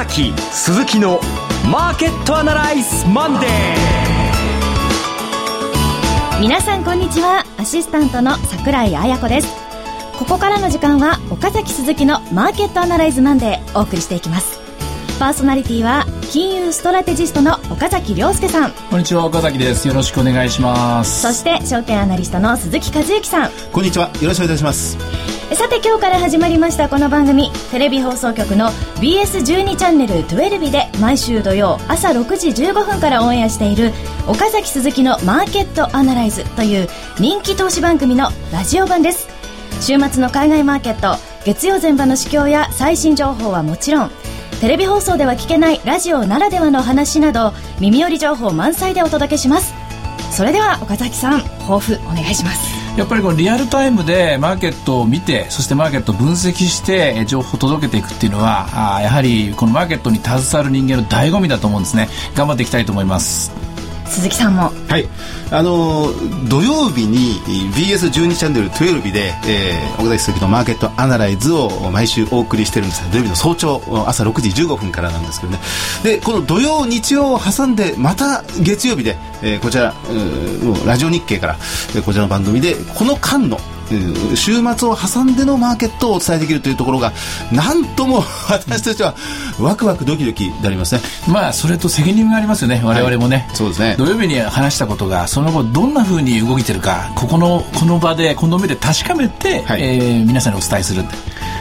崎鈴木のマーケットアナライズマンデー。皆さんこんにちは。アシスタントの櫻井彩子です。ここからの時間は岡崎鈴木のマーケットアナライズマンデーお送りしていきます。パーソナリティは金融ストラテジストの岡崎良介さん。こんにちは岡崎です。よろしくお願いします。そして証券アナリストの鈴木一之さん。こんにちは。よろしくお願いします。さて今日から始まりましたこの番組テレビ放送局の BS12 チャンネル12で毎週土曜朝6時15分からオンエアしている岡崎鈴木のマーケットアナライズという人気投資番組のラジオ版です。週末の海外マーケット月曜前場の市況や最新情報はもちろんテレビ放送では聞けないラジオならではの話など耳寄り情報満載でお届けします。それでは岡崎さん抱負お願いします。やっぱりこのリアルタイムでマーケットを見てそしてマーケットを分析して情報を届けていくっていうのはあやはりこのマーケットに携わる人間の醍醐味だと思うんですね。頑張っていきたいと思います。鈴木さんも。はい。あの土曜日に BS12 チャンネル12で、えー、岡崎鈴木のマーケットアナライズを毎週お送りしてるんです土曜日の早朝朝6時15分からなんですけどね。でこの土曜日曜を挟んでまた月曜日で、えー、こちらラジオ日経から、えー、こちらの番組でこの間の週末を挟んでのマーケットをお伝えできるというところがなんとも 私としてはワクワクドキドキでありますね。まあそれと責任がありますよね。我々もね、はい、そうですね。土曜日に話したことがその後どんなふうに動いてるかここのこの場でこの目で確かめて、はい、えー、皆さんにお伝えする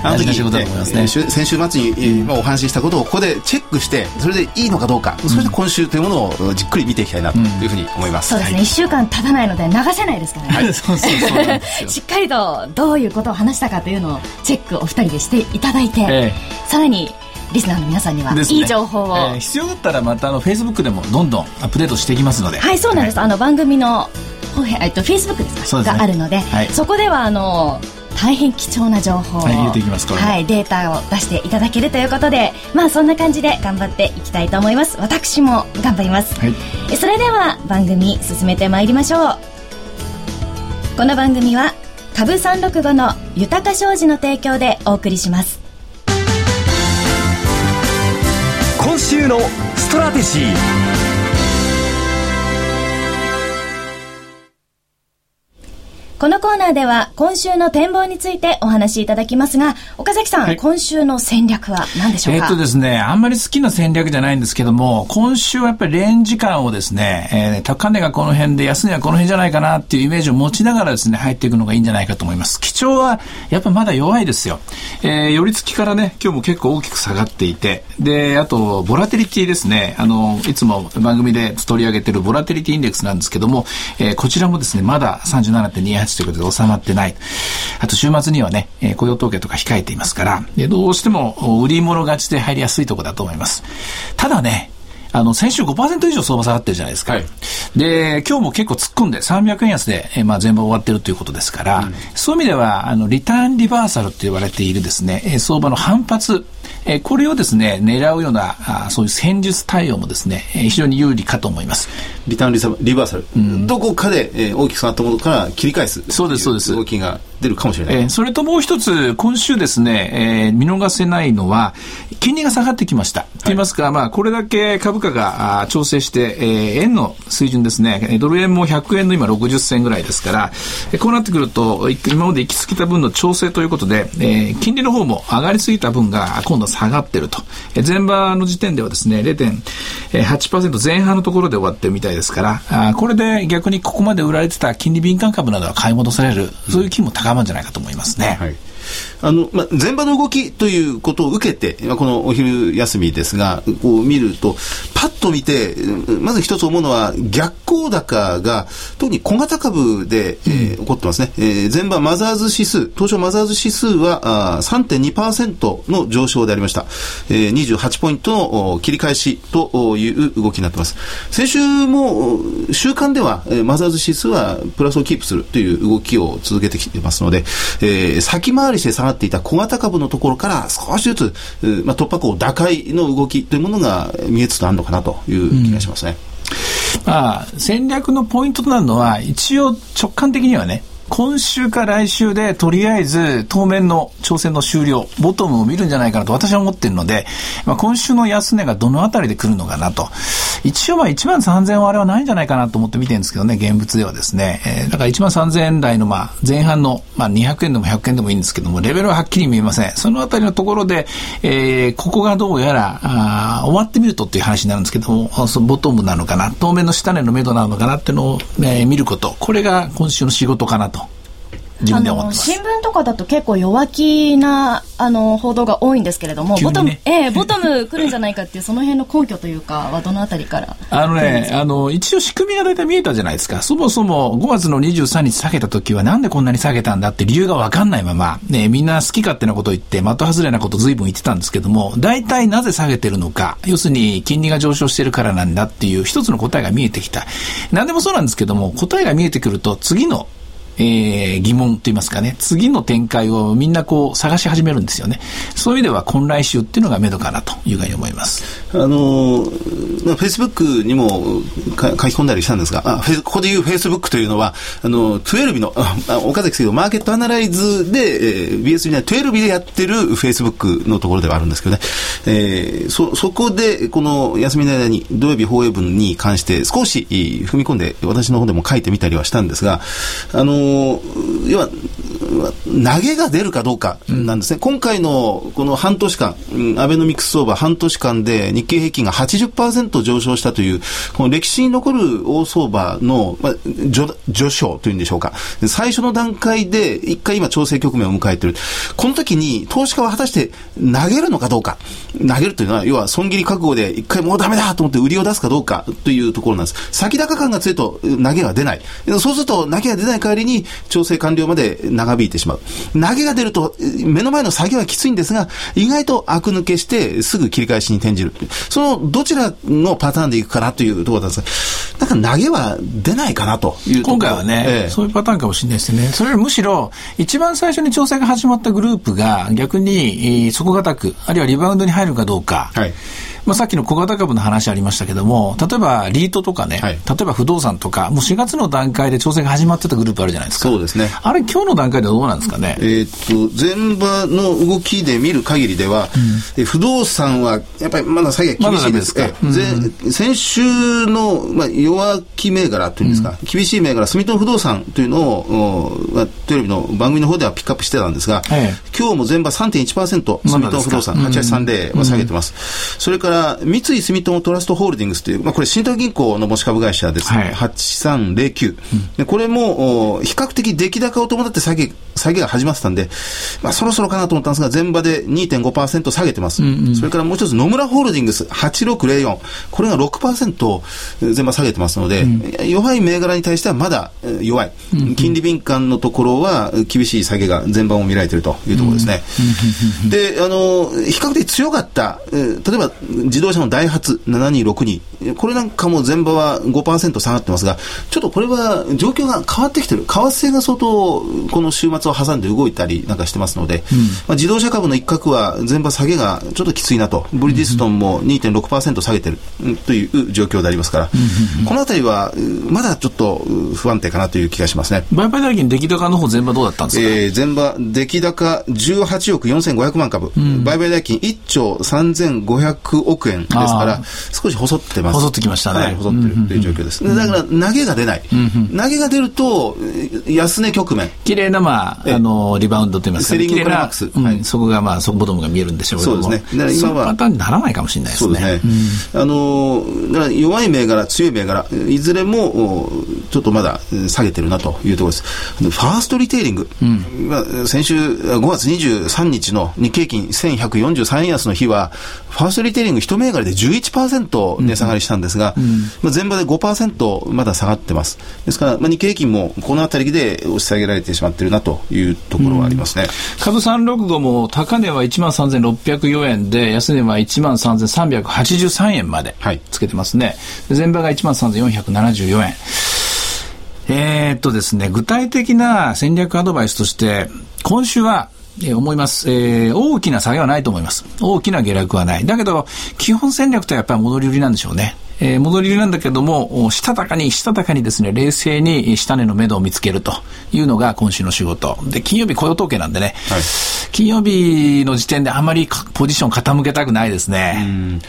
あの時、ね、先週末に、えー、お話ししたことをここでチェックしてそれでいいのかどうか、そして今週というものをじっくり見ていきたいなというふうに思います、そうですね、は1週間経たないので流せないですからね、はい、そうそうそうしっかりとどういうことを話したかというのをチェックお二人でしていただいて、えー、さらにリスナーの皆さんには、いい情報を、えー、必要だったらまたあのフェイスブックでもどんどんアップデートしていきますので。はいそうなんです、はい、あの番組のえっとフェイスブックですか、ね、があるので、はい、そこではあの大変貴重な情報を、はい、入れていきますはい、データを出していただけるということでまあそんな感じで頑張っていきたいと思います。私も頑張ります、はい、それでは番組進めてまいりましょう。この番組は株365の豊か商事の提供でお送りします。今週のストラテジーこのコーナーでは今週の展望についてお話しいただきますが、岡崎さん、はい、今週の戦略は何でしょうか？えっとですね、あんまり好きな戦略じゃないんですけども、今週はやっぱりレンジ感をですね、えー、高値がこの辺で安値はこの辺じゃないかなっていうイメージを持ちながらですね、入っていくのがいいんじゃないかと思います。基調はやっぱまだ弱いですよ。えー、寄り付きからね、今日も結構大きく下がっていて、で、あと、ボラテリティですね、あの、いつも番組で取り上げてるボラテリティインデックスなんですけども、えー、こちらもですね、まだ37.28ということで収まってない。あと週末にはね、えー、雇用統計とか控えていますから、でどうしても売り物勝ちで入りやすいところだと思います。ただね、あの、先週5%以上相場下がってるじゃないですか。はい、で、今日も結構突っ込んで300円安で、えー、まあ全部終わってるということですから、うん、そういう意味では、あの、リターンリバーサルって言われているですね、えー、相場の反発、えー、これをですね、狙うような、あそういう戦術対応もですね、えー、非常に有利かと思います。リターンリリバーサル、うん、どこかで、えー、大きく下がったものから切り返す。そうです、そうです。動きが出るかもしれない。えー、それともう一つ、今週ですね、えー、見逃せないのは、金利が下がってきました。はい、と言いますか、まあ、これだけ株価があ調整して、えー、円の水準ですね、ドル円も100円の今60銭ぐらいですから、えこうなってくると、今まで行き過ぎた分の調整ということで、えー、金利の方も上がりすぎた分が今度下がってると。え前場の時点ではですね、0.8%前半のところで終わってるみたいですから、あこれで逆にここまで売られてた金利敏感株などは買い戻される、そういう気も高まるんじゃないかと思いますね。はいあの、まあ、前場の動きということを受けて、このお昼休みですが、こう見ると、パッと見て、まず一つ思うのは、逆行高が、特に小型株で、えー、起こってますね。えー、前場マザーズ指数、東証マザーズ指数はあ3.2%の上昇でありました。えー、28ポイントの切り返しという動きになってます。先週も、週間では、マザーズ指数はプラスをキープするという動きを続けてきてますので、えー、先回りして下がっていた小型株のところから少しずつ、まあ、突破口打開の動きというものが見えつつあるのかなという気がしますね。うん、まあ、戦略のポイントとなるのは、一応直感的にはね、今週か来週でとりあえず当面の挑戦の終了、ボトムを見るんじゃないかなと私は思ってるので、まあ、今週の安値がどのあたりで来るのかなと。一応まあ1万3000円はあれはないんじゃないかなと思って見てるんですけどね、現物ではですね。えー、だから1万3000円台のまあ前半のまあ200円でも100円でもいいんですけども、レベルははっきり見えません。そのあたりのところで、えー、ここがどうやら、あ終わってみるとっていう話になるんですけども、そのボトムなのかな、当面の下値の目処なのかなっていうのを、えー、見ること。これが今週の仕事かなと自分で思ってます。新聞とかだと結構弱気なあの報道が多いんですけれども、ね、ボトム、ええー、ボトム来るんじゃないかっていうその辺の根拠というかはどのあたりからあのねあの一応仕組みが大体見えたじゃないですか。そもそも5月の23日下げた時はなんでこんなに下げたんだって理由が分かんないまま、ね、みんな好き勝手なこと言って的外れなこと随分言ってたんですけども大体なぜ下げてるのか要するに金利が上昇してるからなんだっていう一つの答えが見えてきた。何でもそうなんですけども答えが見えてくると次のえー、疑問といいますかね、次の展開をみんなこう探し始めるんですよね。そういう意味では、今来週っていうのが目処かなというふうに思います。あの、フェイスブックにも書き込んだりしたんですが、あここでいうフェイスブックというのは、あの、12日の、あ岡崎さんマーケットアナライズで、えー、BS には12日でやってるフェイスブックのところではあるんですけどね、えー、そ、そこで、この休みの間に土曜日放映分に関して少し踏み込んで、私の方でも書いてみたりはしたんですが、あの要は、投げが出るかどうかなんですね。うん、今回のこの半年間、アベノミクス相場半年間で日経平均が80%上昇したという、この歴史に残る大相場の、まあ、序序章というんでしょうか。最初の段階で一回今調整局面を迎えている。この時に投資家は果たして投げるのかどうか。投げるというのは、要は損切り覚悟で一回もうダメだと思って売りを出すかどうかというところなんです。先高感が強いと投げは出ない。そうすると投げが出ない代わりに調整完了まで長引いてしまう。投げが出ると、目の前の作業はきついんですが、意外と悪抜けしてすぐ切り返しに転じる。そのどちらのパターンでいくかなというところなんですが、なんか投げは出ないかなという今回はね、ええ、そういうパターンかもしれないですね。それよりむしろ、一番最初に調整が始まったグループが逆に底堅く、あるいはリバウンドに入るかどうか。はいまあ、さっきの小型株の話ありましたけども、例えばリートとかね、はい、例えば不動産とか、もう4月の段階で調整が始まってたグループあるじゃないですか。そうですね。あれ、今日の段階ではどうなんですかね？えっと、前場の動きで見る限りでは、うん、不動産はやっぱりまだ下げ厳しいですか、ま、うん、先週の、まあ、弱気銘柄というんですか、うん、厳しい銘柄、住友不動産というのを、まあ、テレビの番組の方ではピックアップしてたんですが、はい、今日も前場3.1%、住友不動産8830は下げてます。それから三井住友トラストホールディングスという、まあ、これ、信託銀行の持ち株会社ですね、はい、8309、でこれも比較的出来高を伴って下げ下げが始まってたんで、まあ、そろそろかなと思ったんですが、前場で2.5%下げてます、うんうん、それからもう一つ、野村ホールディングス8604、これが6%前場下げてますので、うん、弱い銘柄に対してはまだ弱い、うんうん、金利敏感のところは厳しい下げが前場も見られているというところですね。であの比較的強かった、例えば自動車のダイハツ7262、これなんかも前場は5%下がってますが、ちょっとこれは状況が変わってきてる。為替が相当、この週末を挟んで動いたりなんかしてますので、うん、まあ、自動車株の一角は前場下げがちょっときついなと。ブリヂストンも2.6%下げてる。という状況でありますから、このあたりはまだちょっと不安定かなという気がしますね。売買代金出来高の方前場どうだったんですか、えー、前場出来高18億4500万株、うん、売買代金1兆3500億円ですから、少し細ってます。細ってきましたね。はい、細ってるという状況です。だから、投げが出ない。投げが出ると、安値局面。綺麗な、まあ、あの、リバウンドといいますか、ね、セリングクラマックス。はい、そこが、まあ、そこボトムが見えるんでしょうけども。そうですね。今は。パターンにならないかもしれないですね。そうですね。あの、だから弱い銘柄、強い銘柄、いずれも、ちょっとまだ下げてるなというところです。ファーストリテイリング。うん、まあ、先週5月23日の日経金1143円安の日は、ファーストリテイリング一銘柄で11%値下がりしたんですが、うん、まあ、前場で5%まだ下がってます。ですから、まあ、日経平均もこのあたりで押し下げられてしまっているなというところはありますね。うん、株365も高値は1万3604円で、安値は1万3383円までつけてますね。はい、前場が1万3474円。えー、っとですね、具体的な戦略アドバイスとして、今週はえー、思います、えー。大きな下げはないと思います。大きな下落はない。だけど、基本戦略とはやっぱり戻り売りなんでしょうね。えー、戻り売りなんだけども、したたかに、したたかにですね、冷静に下値の目処を見つけるというのが今週の仕事。で、金曜日雇用統計なんでね、はい、金曜日の時点であまりポジション傾けたくないですね。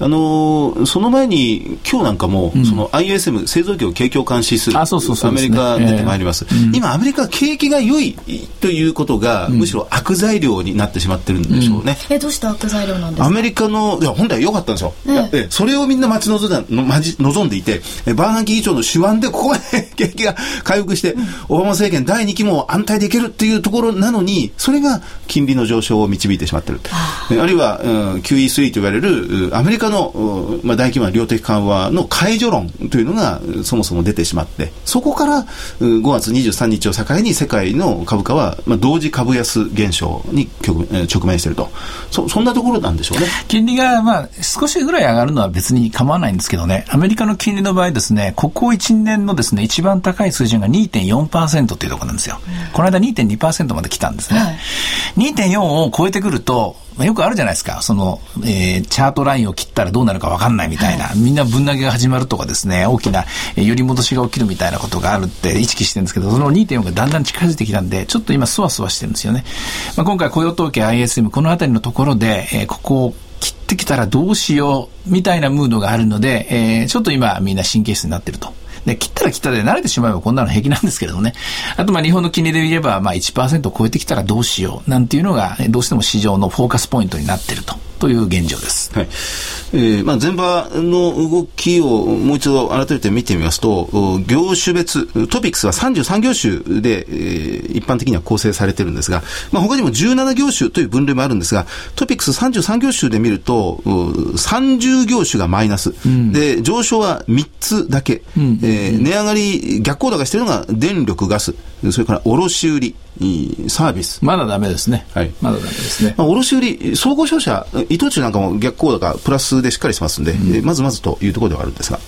あのー、その前に、今日なんかも、うん、その ISM 製造業景況監視数、あそうそうそう、ね、アメリカ出てまいります、えー、今、アメリカ景気が良いということが、うん、むしろ悪材料になってしまってるんでしょうね。うん、えどうして悪材料なんですか？アメリカの、いや、本来良かったんですよ。えー、それをみんな待ち望んだ望んでいて、バーナンキ議長の手腕でここまで景気が回復して、オバマ政権第2期も安泰でいけるっていうところなのに、それが金利の上昇を導いてしまってる。あるいは、うん、QE3 と言われるアメリカの、まあ、大規模な量的緩和の解除論というのがそもそも出てしまって、そこから5月23日を境に世界の株価は、まあ、同時株安現象に直面しているとそ、そんなところなんでしょうね。金利が、まあ、少しぐらい上がるのは別に構わないんですけどね、アメリカの金利の場合ですね、ここ1年のですね、一番高い水準が2.4%っていうところなんですよ。うん、この間2.2%まで来たんですね。はい、2.4を超えてくると、まあ、よくあるじゃないですか。その、えー、チャートラインを切ったらどうなるかわかんないみたいな、はい、みんな分投げが始まるとかですね、大きな、えー、寄り戻しが起きるみたいなことがあるって意識してるんですけど、その2.4がだんだん近づいてきたんで、ちょっと今そわそわしてるんですよね。まあ、今回雇用統計 ISM、このあたりのところで、えー、ここを切ってきたらどうしようみたいなムードがあるので、えー、ちょっと今みんな神経質になってると。で、切ったら切ったで慣れてしまえばこんなの平気なんですけれどね。あとまあ日本の金利で言えばまあ1%を超えてきたらどうしようなんていうのがどうしても市場のフォーカスポイントになっていると。という現状です。はい。えー、まあ前場の動きをもう一度改めて見てみますと、業種別、トピックスは33業種で、えー、一般的には構成されてるんですが、まあ他にも17業種という分類もあるんですが、トピックス33業種で見ると、30業種がマイナス、うん、で、上昇は3つだけ、うん、えー、値上がり、逆行高しているのが電力、ガス、それから卸売、サービス。まだダメですね。はい。まだダメですね。まあ、卸売、総合商社、伊藤忠なんかも逆行高プラスでしっかりしますんで、うん、まずまずというところではあるんですが。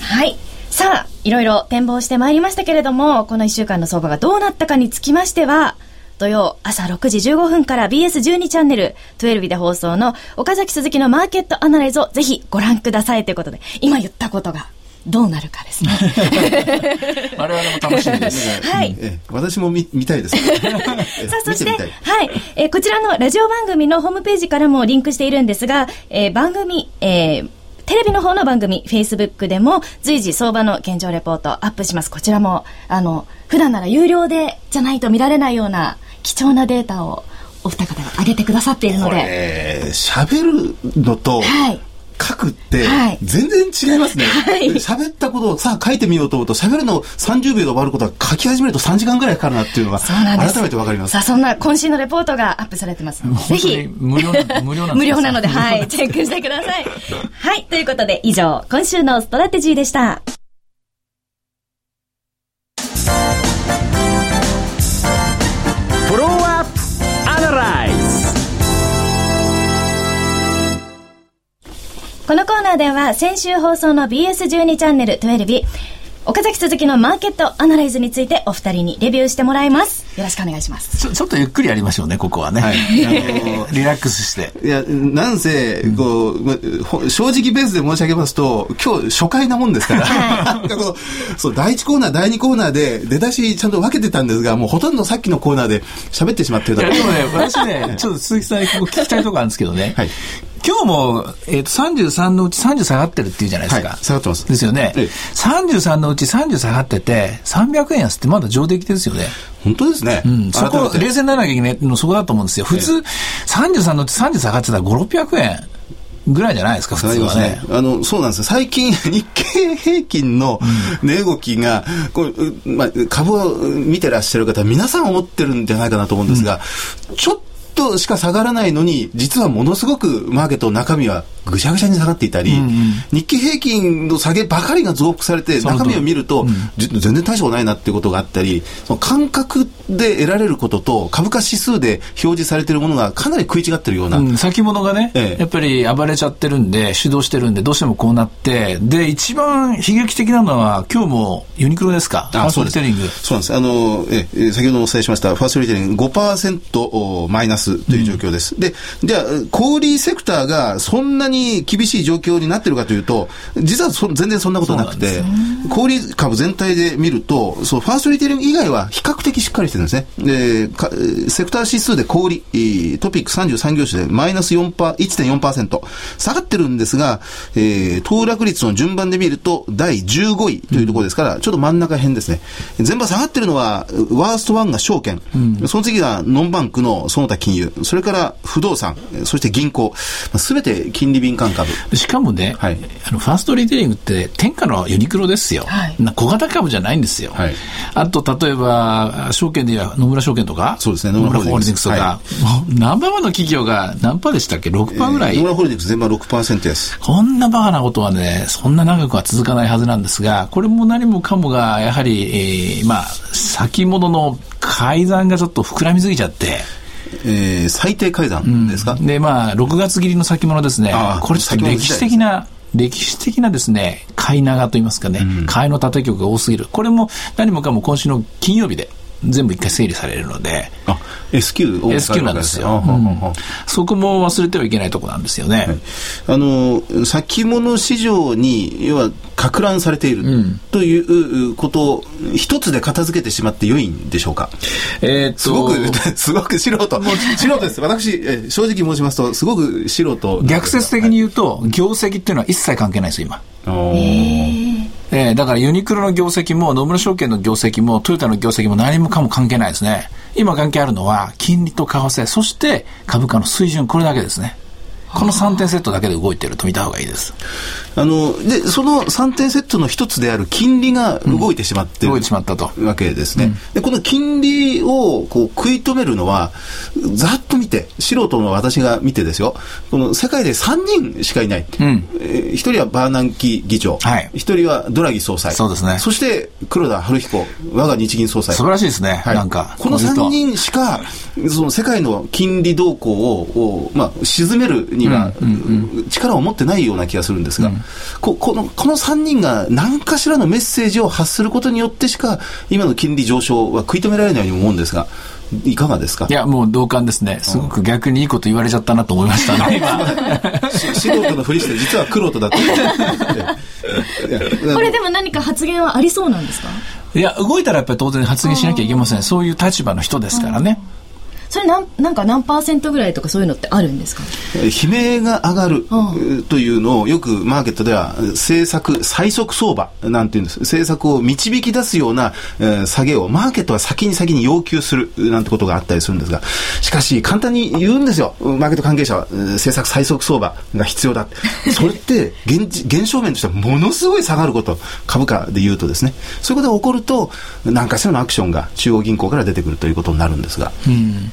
はい。さあ、いろいろ展望してまいりましたけれども、この1週間の相場がどうなったかにつきましては、土曜朝6時15分から BS12 チャンネル12で放送の岡崎鈴木のマーケットアナライズをぜひご覧くださいということで、今言ったことがどうなるかですね。我々も楽しみです。はい。私も見見たいです。さあ、そして、はい、えー、こちらのラジオ番組のホームページからもリンクしているんですが、えー、番組、えー、テレビの方の番組、Facebook でも随時相場の現状レポートアップします。こちらも、あの、普段なら有料でじゃないと見られないような貴重なデータをお二方が上げてくださっているので。喋るのと、はい、書くって、全然違いますね。喋、はい、ったことをさあ書いてみようと思うと、喋るの30秒で終わることは書き始めると3時間ぐらいかかるなっていうのが、改めてわかります。さあ、そんな渾身のレポートがアップされてますぜひ。無料な、無料な無料なので、はい、チェックしてください。はい、ということで以上、今週のストラテジーでした。このコーナーでは先週放送の BS12 チャンネル12日岡崎鈴木のマーケットアナライズについてお二人にレビューしてもらいます。よろしくお願いします。ちょちょっとゆっくりやりましょうね、ここはね。はい、あ のリラックスして。いや、なんせ、こう、うん、正直ベースで申し上げますと、今日初回なもんですから、はい、そう、第1コーナー、第2コーナーで出だしちゃんと分けてたんですが、もうほとんどさっきのコーナーで喋ってしまってるだろう。でもね、私ね、ちょっと鈴木さんに聞きたいところあるんですけどね。はい今日も、えっ、ー、と、33のうち30下がってるっていうじゃないですか。はい、下がってます。ですよね。ええ、33のうち30下がってて、300円安ってまだ上出来ですよね。本当ですね。うん。そこ、冷静にならなきゃいけないのそこだと思うんですよ。普通、33のうち30下がってたら5、600円。ぐらいじゃないですか、普通はね。あの、そうなんですよ。最近、日経平均の値動きが、こうまあ、株を見てらっしゃる方、皆さん思ってるんじゃないかなと思うんですが、うん、ちょっとしか下がらないのに、実はものすごくマーケットの中身はぐしゃぐしゃに下がっていたり、うんうん、日経平均の下げばかりが増幅されて、中身を見ると、うん、全然大したことないなっていうことがあったり、その感覚で得られることと、株価指数で表示されているものがかなり食い違ってるような。うん、先物がね、ええ、やっぱり暴れちゃってるんで、主導してるんで、どうしてもこうなって、で、一番悲劇的なのは、今日もユニクロですか、あそうです。そうなんです。あの、え、先ほどお伝えしました、ファーストリテイリング5%マイナスますという状況です。うん、で、じゃあ、小売セクターがそんなに厳しい状況になってるかというと、実はそ全然そんなことなくて、小売株全体で見ると、そう、ファーストリテイリング以外は比較的しっかりしてるんですね。で、セクター指数で小売、トピック33業種でマイナス4%、1.4%下がってるんですが、えー、騰落率の順番で見ると第15位というところですから、うん、ちょっと真ん中辺ですね。全場下がってるのは、ワースト1が証券、うん、その次がノンバンクのその他金融、それから不動産、そして銀行、すべて金利敏感株。しかもね、はい、あのファーストリテイリングって天下のユニクロですよ。はい、小型株じゃないんですよ。はい、あと、例えば、証券では野村証券とか、そうですね、野村ホールディングスとか、はい、ナンバーワンの企業が何パーでしたっけ ?6% ぐらい。野村ホールディングス全般6%です。こんなバカなことはね、そんな長くは続かないはずなんですが、これも何もかもが、やはり、えー、まあ、先物の改ざんがちょっと膨らみすぎちゃって、えー、最低改ざんですか、うん、で、まあ、6月切りの先物ですね。これちょっと歴史的な、歴史的なですね、買い長といいますかね、うん、買いの縦局が多すぎる。これも何もかも今週の金曜日で全部一回整理されるので。あ、S q S q なんですよ、うん、そこも忘れてはいけないところなんですよね。はい、あの、先物市場に、要は、か乱されているということを一つで片付けてしまって良いんでしょうか？えー。すごく、すごく素人。素人です。私、正直申しますと、すごく素人。逆説的に言うと、業績っていうのは一切関係ないです、今。えー、だからユニクロの業績も野村証券の業績もトヨタの業績も何もかも関係ないですね。今関係あるのは金利と為替、そして株価の水準、これだけですね。この3点セットだけで動いてると見た方がいいです。あの、で、その3点セットの一つである金利が動いてしまってる、うん、動いてしまったと。わけですね。うん、で、この金利をこう食い止めるのは、ざっと見て、素人の私が見てですよ、この世界で3人しかいない。うん、えー、1人はバーナンキ議長、はい、1人はドラギ総裁。そうですね。そして黒田晴彦、我が日銀総裁。素晴らしいですね。はい、なんか。この3人しか、その世界の金利動向を、まあ、沈めるには、力を持ってないような気がするんですが、ここのこの3人が何かしらのメッセージを発することによってしか、今の金利上昇は食い止められないように思うんですが、いかがですか？いや、もう同感ですね。すごく逆にいいこと言われちゃったなと思いましたね、素人のふりして、実は黒人だった。これでも何か発言はありそうなんですか？いや、動いたらやっぱり当然発言しなきゃいけません。そういう立場の人ですからね。それなんなんか何パーセントぐらいとかそういうのってあるんですか？悲鳴が上がるというのをよくマーケットでは政策最速相場なんていうんです。政策を導き出すような、えー、下げをマーケットは先に先に要求するなんてことがあったりするんですが。しかし簡単に言うんですよ。マーケット関係者は政策最速相場が必要だ それって現現象面としてはものすごい下がること。株価で言うとですね。そういうことが起こると何かしらのアクションが中央銀行から出てくるということになるんですが。うん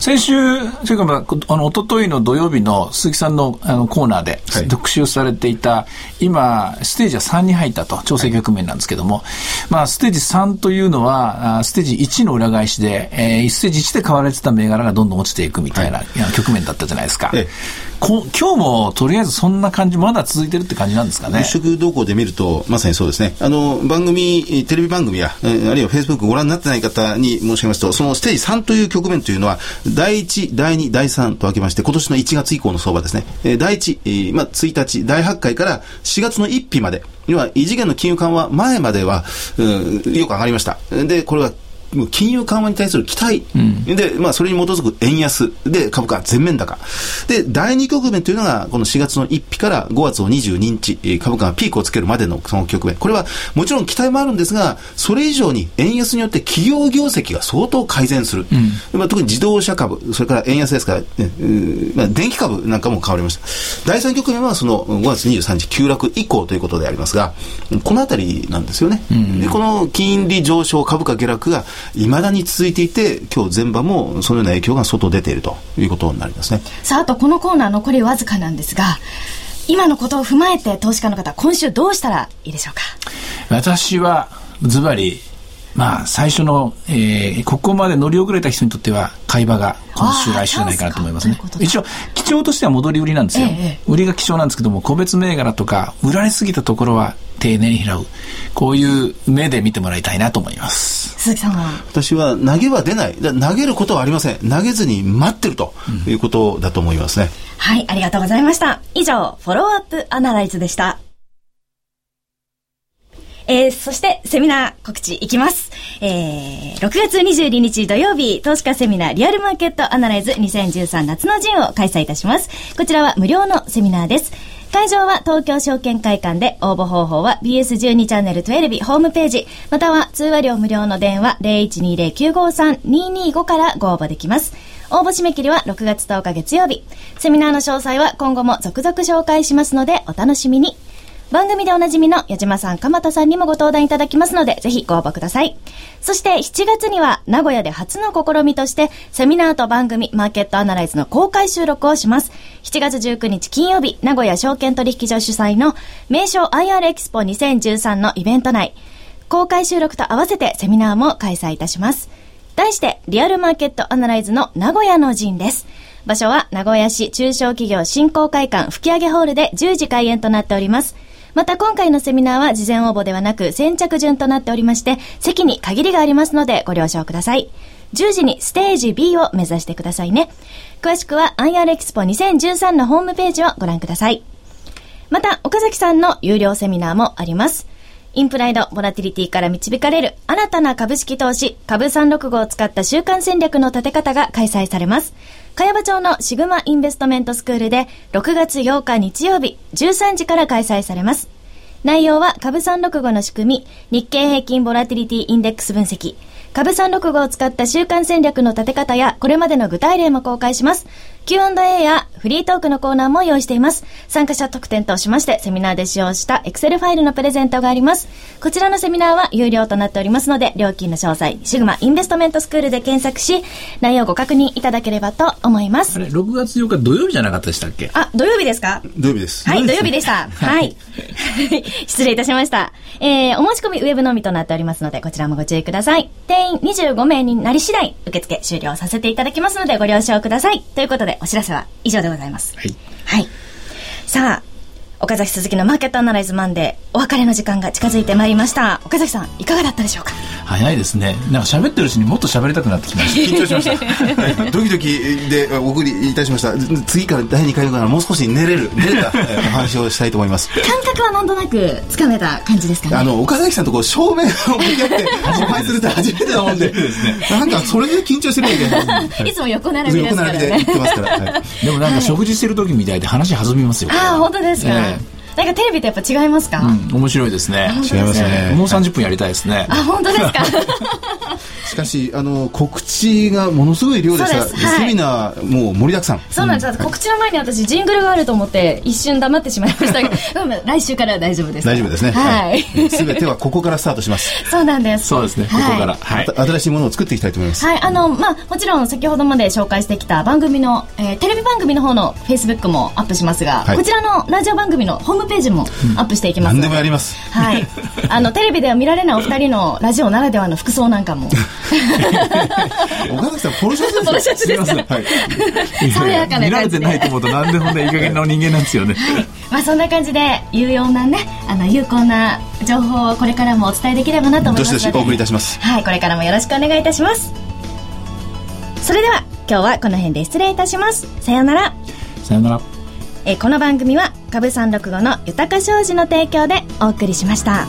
先週、というか、まあ、あの、一昨日の土曜日の鈴木さんのあのコーナーで特集されていた、はい、今、ステージは3に入ったと、調整局面なんですけども、はい、まあ、ステージ3というのは、ステージ1の裏返しで、えー、ステージ1で買われてた銘柄がどんどん落ちていくみたいな、はい、局面だったじゃないですか。ええこ今日もとりあえずそんな感じ、まだ続いてるって感じなんですかね。物色動向で見ると、まさにそうですね。あの、番組、テレビ番組や、あるいはフェイスブックご覧になってない方に申し上げますと、そのステージ3という局面というのは、第1、第2、第3と分けまして、今年の1月以降の相場ですね。第1、まあ、1日、第8回から4月の1日まで、要は異次元の金融緩和前までは、うん、よく上がりました。で、これは金融緩和に対する期待、うん、で、まあ、それに基づく円安で株価全面高。で、第2局面というのが、この4月の1日から5月の22日、株価がピークをつけるまでのその局面。これは、もちろん期待もあるんですが、それ以上に円安によって企業業績が相当改善する。うん、まあ、特に自動車株、それから円安ですから、ねまあ、電気株なんかも変わりました。第3局面は、その5月23日急落以降ということでありますが、このあたりなんですよね。うん、でこの金利上昇、株価下落が、いまだに続いていて、今日前場もそのような影響が外出ているということになりますね。さあ、あとこのコーナー残りわずかなんですが、今のことを踏まえて投資家の方、今週どうしたらいいでしょうか？私はズバリまあ、最初の、えー、ここまで乗り遅れた人にとっては、買い場が今週、来週じゃないかなと思いますね。一応、基調としては戻り売りなんですよ。ええ、売りが基調なんですけども、個別銘柄とか、売られすぎたところは、丁寧に拾う。こういう目で見てもらいたいなと思います。鈴木さんは？私は投げは出ない。投げることはありません。投げずに待ってるということだと思いますね。うん、はい、ありがとうございました。以上、フォローアップアナライズでした。えー、そしてセミナー告知いきます。えー、6月22日土曜日、投資家セミナーリアルマーケットアナライズ2013夏の陣を開催いたします。こちらは無料のセミナーです。会場は東京証券会館で応募方法は BS12 チャンネル12ホームページ、または通話料無料の電話0120-953-225からご応募できます。応募締め切りは6月10日月曜日。セミナーの詳細は今後も続々紹介しますのでお楽しみに。番組でおなじみの矢島さん、鎌田さんにもご登壇いただきますので、ぜひご応募ください。そして7月には名古屋で初の試みとして、セミナーと番組マーケットアナライズの公開収録をします。7月19日金曜日、名古屋証券取引所主催の名称 IR エキスポ2013のイベント内、公開収録と合わせてセミナーも開催いたします。題して、リアルマーケットアナライズの名古屋の陣です。場所は名古屋市中小企業振興会館吹上ホールで10時開演となっております。また今回のセミナーは事前応募ではなく先着順となっておりまして、席に限りがありますのでご了承ください。10時にステージ B を目指してくださいね。詳しくは IR エキスポ2013のホームページをご覧ください。また、岡崎さんの有料セミナーもあります。インプライド、ボラティリティから導かれる新たな株式投資、株365を使った週間戦略の立て方が開催されます。茅場町のシグマインベストメントスクールで6月8日日曜日13時から開催されます。内容は株365の仕組み、日経平均ボラティリティインデックス分析、株365を使った週間戦略の立て方や、これまでの具体例も公開します。Q&A やフリートークのコーナーも用意しています。参加者特典としまして、セミナーで使用した Excel ファイルのプレゼントがあります。こちらのセミナーは有料となっておりますので、料金の詳細、シグマインベストメントスクールで検索し、内容をご確認いただければと思います。あれ、6月8日土曜日じゃなかったでしたっけ？あ、土曜日ですか？土曜日です。はい、土曜日でした。はい。失礼いたしました。えー、お申し込みウェブのみとなっておりますので、こちらもご注意ください。定員25名になり次第、受付終了させていただきますので、ご了承ください。ということで、お知らせは以上でございます。はい。はい。さあ、岡崎鈴木のマーケットアナライズマンデー、お別れの時間が近づいてまいりました。岡崎さん、いかがだったでしょうか？早いですね。なんか喋ってるうちにもっと喋りたくなってきました。緊張しました。ドキドキでお送りいたしました。次から第2回目からもう少し寝れる、寝れたお話をしたいと思います。感覚はなんとなくつかめた感じですかね？あの、岡崎さんとこう正面を向き合って お会いするって初めてなもんで、なんかそれで緊張してるみたいいつも横並びですからね。横並びで言ってますから。はい、でもなんか食事してる時みたいで話弾みますよ。ああ、本当ですか？えーなんかテレビとやっぱ違いますか、うん、面白いですね。違いますね。もう30分やりたいですね。あ本当ですか？しかしあの告知がものすごい量でした、はい、セミナーもう盛りだくさん。そうなんです、うん、告知の前に私ジングルがあると思って一瞬黙ってしまいました。けど来週からは大丈夫です。大丈夫ですね。はい。すべてはここからスタートします。そうなんです。そうですねここから、はい、新しいものを作っていきたいと思います。はいあのまあもちろん先ほどまで紹介してきた番組の、えー、テレビ番組の方のフェイスブックもアップしますが、はい、こちらのラジオ番組のホームページもアップしていきます何でもやります。はい。あのテレビでは見られないお二人のラジオならではの服装なんかも 岡崎さん、ポロシャツポロシャツですか？はい。爽やかな見られてないと思うと、なんでほんでいい加減な人間なんですよね。はい。まあ、そんな感じで、有用なね、あの、有効な情報をこれからもお伝えできればなと思いますどしどしお送りいたします。はい、これからもよろしくお願いいたします。それでは、今日はこの辺で失礼いたします。さようなら。さようなら。えこの番組は、株三六五の豊か商事の提供でお送りしました。